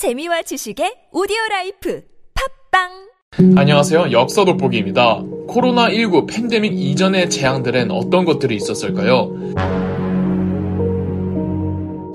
재미와 지식의 오디오 라이프 팟빵 안녕하세요. 역사 돋보기입니다. 코로나19 팬데믹 이전의 재앙들엔 어떤 것들이 있었을까요?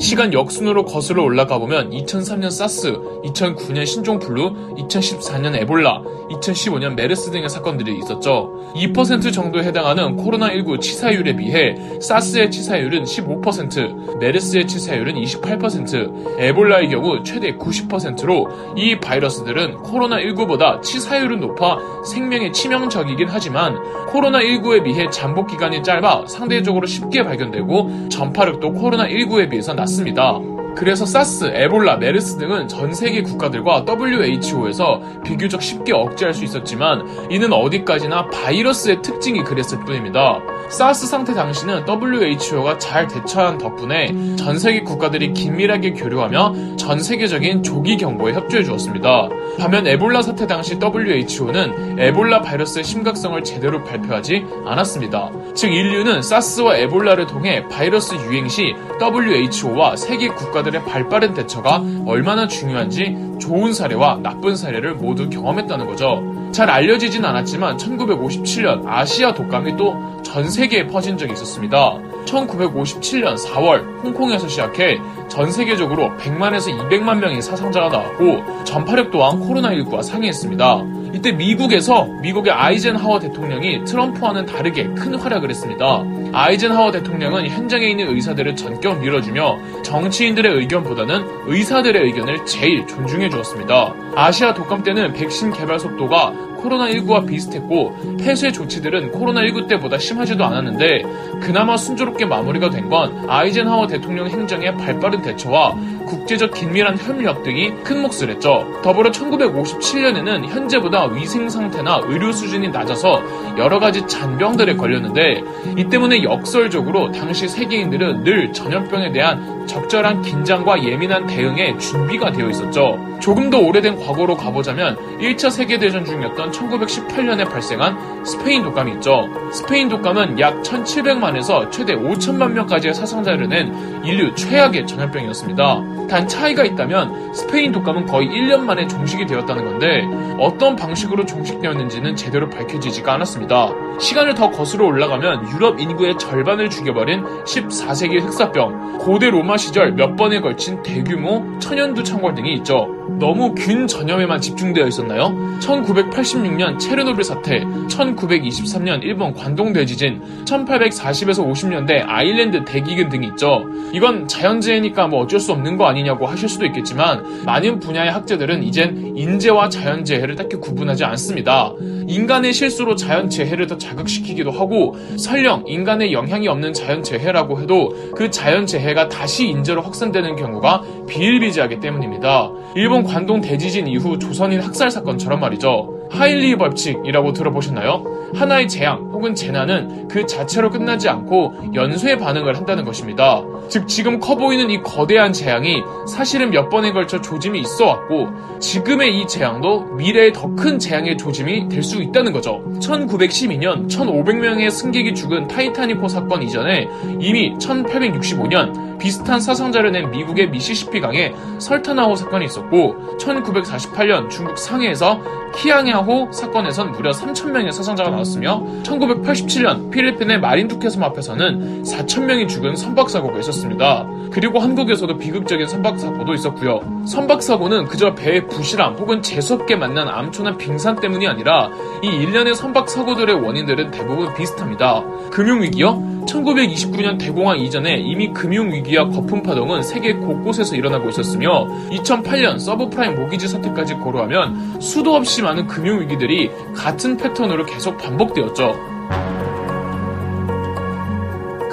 시간 역순으로 거슬러 올라가 보면 2003년 사스, 2009년 신종플루, 2014년 에볼라, 2015년 메르스 등의 사건들이 있었죠. 2% 정도에 해당하는 코로나19 치사율에 비해 사스의 치사율은 15%, 메르스의 치사율은 28%, 에볼라의 경우 최대 90%로 이 바이러스들은 코로나19보다 치사율은 높아 생명에 치명적이긴 하지만 코로나19에 비해 잠복 기간이 짧아 상대적으로 쉽게 발견되고 전파력도 코로나19에 비해서 낮습니다. 斯米道。 그래서 사스, 에볼라, 메르스 등은 전 세계 국가들과 WHO에서 비교적 쉽게 억제할 수 있었지만 이는 어디까지나 바이러스의 특징이 그랬을 뿐입니다. 사스 상태 당시는 WHO가 잘 대처한 덕분에 전 세계 국가들이 긴밀하게 교류하며 전 세계적인 조기 경보에 협조해 주었습니다. 반면 에볼라 사태 당시 WHO는 에볼라 바이러스의 심각성을 제대로 발표하지 않았습니다. 즉 인류는 사스와 에볼라를 통해 바이러스 유행 시 WHO와 세계 국가 들의 발빠른 대처가 얼마나 중요한지 좋은 사례와 나쁜 사례를 모두 경험했다는 거죠. 잘 알려지진 않았지만 1957년 아시아 독감이 또 전 세계에 퍼진 적이 있었습니다. 1957년 4월 홍콩에서 시작해 전 세계적으로 100만에서 200만 명의 사상자가 나왔고 전파력 또한 코로나19와 상회했습니다. 이때 미국에서 미국의 아이젠하워 대통령이 트럼프와는 다르게 큰 활약을 했습니다. 아이젠하워 대통령은 현장에 있는 의사들을 전격 밀어주며 정치인들의 의견보다는 의사들의 의견을 제일 존중해 주었습니다. 아시아 독감 때는 백신 개발 속도가 코로나19와 비슷했고 폐쇄 조치들은 코로나19 때보다 심하지도 않았는데 그나마 순조롭게 마무리가 된 건 아이젠하워 대통령 행정의 발빠른 대처와 국제적 긴밀한 협력 등이 큰 몫을 했죠. 더불어 1957년에는 현재보다 위생 상태나 의료 수준이 낮아서 여러 가지 잔병들에 걸렸는데 이 때문에 역설적으로 당시 세계인들은 늘 전염병에 대한 적절한 긴장과 예민한 대응에 준비가 되어 있었죠. 조금 더 오래된 과거로 가보자면 1차 세계대전 중이었던 1918년에 발생한 스페인 독감이 있죠. 스페인 독감은 약 1700만에서 최대 5천만 명까지의 사상자를 낸 인류 최악의 전염병이었습니다. 단 차이가 있다면 스페인 독감은 거의 1년 만에 종식이 되었다는 건데 어떤 방식으로 종식되었는지는 제대로 밝혀지지가 않았습니다. 시간을 더 거슬러 올라가면 유럽 인구의 절반을 죽여버린 14세기 흑사병, 고대 로마 시절 몇 번에 걸친 대규모 천연두 창궐 등이 있죠. 너무 균 전염에만 집중되어 있었나요? 1986년 체르노빌 사태, 1923년 일본 관동 대지진, 1840에서 50년대 아일랜드 대기근 등이 있죠. 이건 자연재해니까 뭐 어쩔 수 없는 거 아니냐고 하실 수도 있겠지만 많은 분야의 학자들은 이젠 인재와 자연재해를 딱히 구분하지 않습니다. 인간의 실수로 자연재해를 더 자극시키기도 하고 설령 인간의 영향이 없는 자연재해라고 해도 그 자연재해가 다시 인재로 확산되는 경우가 비일비재하기 때문입니다. 일본 관동 대지진 이후 조선인 학살 사건처럼 말이죠. 하일리 벌칙이라고 들어보셨나요? 하나의 재앙 혹은 재난은 그 자체로 끝나지 않고 연쇄 반응을 한다는 것입니다. 즉 지금 커 보이는 이 거대한 재앙이 사실은 몇 번에 걸쳐 조짐이 있어 왔고 지금의 이 재앙도 미래의 더 큰 재앙의 조짐이 될 수 있다는 거죠. 1912년 1500명의 승객이 죽은 타이타닉호 사건 이전에 이미 1865년 비슷한 사상자를 낸 미국의 미시시피 강에 설타나호 사건이 있었고 1948년 중국 상해에서 키앙야호 사건에선 무려 3,000명의 사상자가 나왔으며 1987년 필리핀의 마린두케 섬 앞에서는 4,000명이 죽은 선박사고가 있었습니다. 그리고 한국에서도 비극적인 선박사고도 있었고요. 선박사고는 그저 배의 부실함 혹은 재수없게 만난 암초나 빙산 때문이 아니라 이 일련의 선박사고들의 원인들은 대부분 비슷합니다. 금융위기요? 1929년 대공황 이전에 이미 금융위기와 거품 파동은 세계 곳곳에서 일어나고 있었으며 2008년 서브프라임 모기지 사태까지 고려하면 수도 없이 많은 금융위기들이 같은 패턴으로 계속 반복되었죠.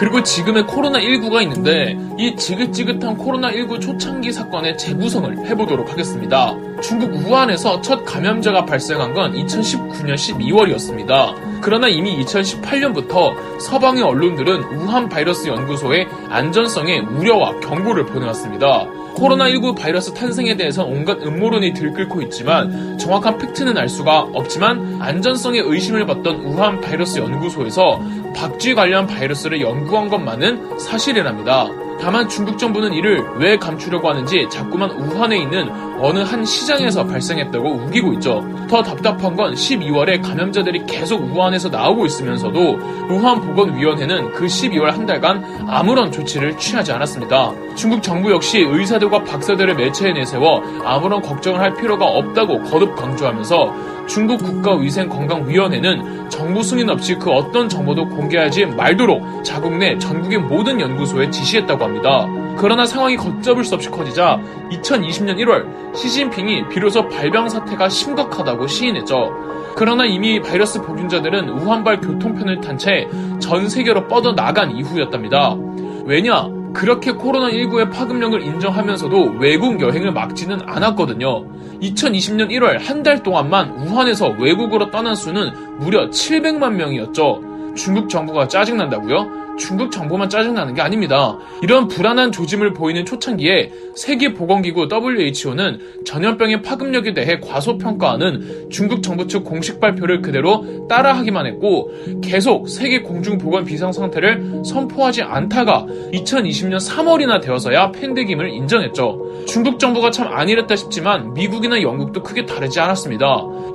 그리고 지금의 코로나19가 있는데 이 지긋지긋한 코로나19 초창기 사건의 재구성을 해보도록 하겠습니다. 중국 우한에서 첫 감염자가 발생한 건 2019년 12월이었습니다. 그러나 이미 2018년부터 서방의 언론들은 우한 바이러스 연구소의 안전성에 우려와 경고를 보내왔습니다. 코로나19 바이러스 탄생에 대해서 온갖 음모론이 들끓고 있지만 정확한 팩트는 알 수가 없지만 안전성에 의심을 받던 우한 바이러스 연구소에서 박쥐 관련 바이러스를 연구한 것만은 사실이랍니다. 다만 중국 정부는 이를 왜 감추려고 하는지 자꾸만 우한에 있는 어느 한 시장에서 발생했다고 우기고 있죠. 더 답답한 건 12월에 감염자들이 계속 우한에서 나오고 있으면서도 우한보건위원회는 그 12월 한 달간 아무런 조치를 취하지 않았습니다. 중국 정부 역시 의사들과 박사들을 매체에 내세워 아무런 걱정을 할 필요가 없다고 거듭 강조하면서 중국 국가위생건강위원회는 정부 승인 없이 그 어떤 정보도 공개하지 말도록 자국 내 전국의 모든 연구소에 지시했다고 합니다. 그러나 상황이 걷잡을 수 없이 커지자 2020년 1월 시진핑이 비로소 발병 사태가 심각하다고 시인했죠. 그러나 이미 바이러스 보균자들은 우한발 교통편을 탄 채 전 세계로 뻗어나간 이후였답니다. 왜냐? 그렇게 코로나19의 파급력을 인정하면서도 외국 여행을 막지는 않았거든요. 2020년 1월 한 달 동안만 우한에서 외국으로 떠난 수는 무려 700만 명이었죠. 중국 정부가 짜증난다고요? 중국 정부만 짜증나는 게 아닙니다. 이런 불안한 조짐을 보이는 초창기에 세계보건기구 WHO는 전염병의 파급력에 대해 과소평가하는 중국 정부 측 공식 발표를 그대로 따라하기만 했고 계속 세계 공중보건 비상 상태를 선포하지 않다가 2020년 3월이나 되어서야 팬데믹을 인정했죠. 중국 정부가 참 안일했다 싶지만 미국이나 영국도 크게 다르지 않았습니다.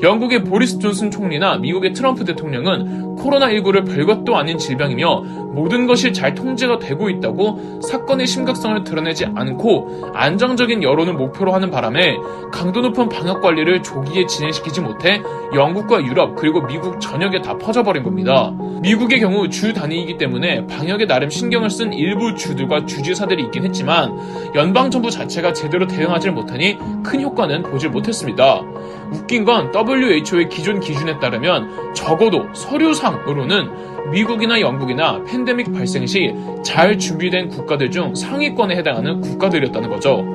영국의 보리스 존슨 총리나 미국의 트럼프 대통령은 코로나19를 별것도 아닌 질병이며 모든 것이 잘 통제가 되고 있다고 사건의 심각성을 드러내지 않고 안정적인 여론을 목표로 하는 바람에 강도 높은 방역 관리를 조기에 진행시키지 못해 영국과 유럽 그리고 미국 전역에 다 퍼져버린 겁니다. 미국의 경우 주 단위이기 때문에 방역에 나름 신경을 쓴 일부 주들과 주지사들이 있긴 했지만 연방정부 자체가 제대로 대응하지 못하니 큰 효과는 보질 못했습니다. 웃긴 건 WHO의 기존 기준에 따르면 적어도 서류 상으로는 미국이나 영국이나 팬데믹 발생 시 잘 준비된 국가들 중 상위권에 해당하는 국가들이었다는 거죠.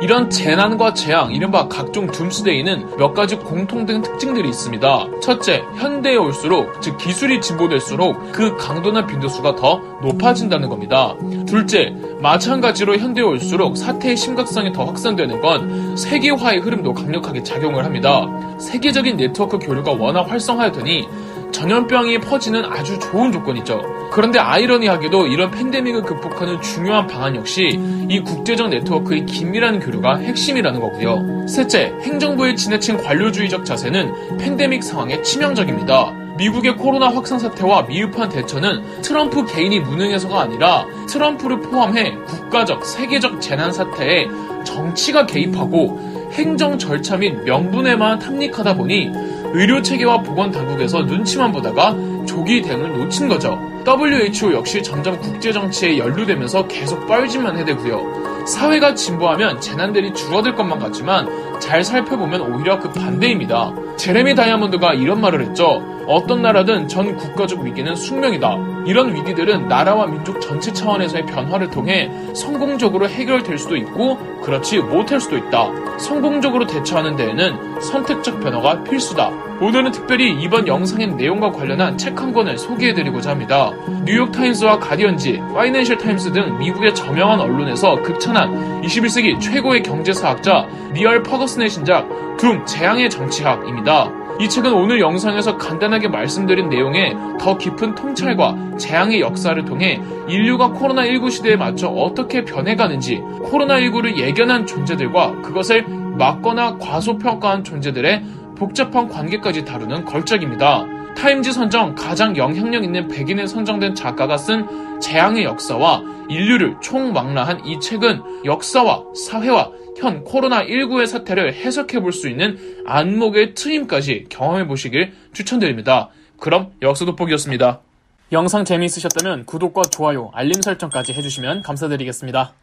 이런 재난과 재앙, 이른바 각종 둠스데이는 몇 가지 공통된 특징들이 있습니다. 첫째, 현대에 올수록, 즉 기술이 진보될수록 그 강도나 빈도수가 더 높아진다는 겁니다. 둘째, 마찬가지로 현대에 올수록 사태의 심각성이 더 확산되는 건 세계화의 흐름도 강력하게 작용을 합니다. 세계적인 네트워크 교류가 워낙 활성화되더니 전염병이 퍼지는 아주 좋은 조건 이죠. 그런데 아이러니하게도 이런 팬데믹을 극복하는 중요한 방안 역시 이 국제적 네트워크의 긴밀한 교류가 핵심이라는 거고요. 셋째, 행정부의 지나친 관료주의적 자세는 팬데믹 상황에 치명적입니다. 미국의 코로나 확산 사태와 미흡한 대처는 트럼프 개인이 무능해서가 아니라 트럼프를 포함해 국가적, 세계적 재난 사태에 정치가 개입하고 행정 절차 및 명분에만 탐닉하다 보니 의료 체계와 보건 당국에서 눈치만 보다가 조기 대응을 놓친 거죠. WHO 역시 점점 국제 정치에 연루되면서 계속 뻘짓만 해대고요. 사회가 진보하면 재난들이 줄어들 것만 같지만 잘 살펴보면 오히려 그 반대입니다. 제레미 다이아몬드가 이런 말을 했죠. 어떤 나라든 전 국가적 위기는 숙명이다. 이런 위기들은 나라와 민족 전체 차원에서의 변화를 통해 성공적으로 해결될 수도 있고 그렇지 못할 수도 있다. 성공적으로 대처하는 데에는 선택적 변화가 필수다. 오늘은 특별히 이번 영상의 내용과 관련한 책 한 권을 소개해드리고자 합니다. 뉴욕타임스와 가디언지, 파이낸셜 타임스 등 미국의 저명한 언론에서 극찬한 21세기 최고의 경제사학자 니얼 퍼거슨의 신작 둠 재앙의 정치학입니다. 이 책은 오늘 영상에서 간단하게 말씀드린 내용에 더 깊은 통찰과 재앙의 역사를 통해 인류가 코로나19 시대에 맞춰 어떻게 변해가는지 코로나19를 예견한 존재들과 그것을 막거나 과소평가한 존재들의 복잡한 관계까지 다루는 걸작입니다. 타임지 선정 가장 영향력 있는 백인에 선정된 작가가 쓴 재앙의 역사와 인류를 총망라한 이 책은 역사와 사회와 현 코로나19의 사태를 해석해 볼 수 있는 안목의 트임까지 경험해 보시길 추천드립니다. 그럼 역사 돋보기였습니다. 영상 재미있으셨다면 구독과 좋아요, 알림 설정까지 해주시면 감사드리겠습니다.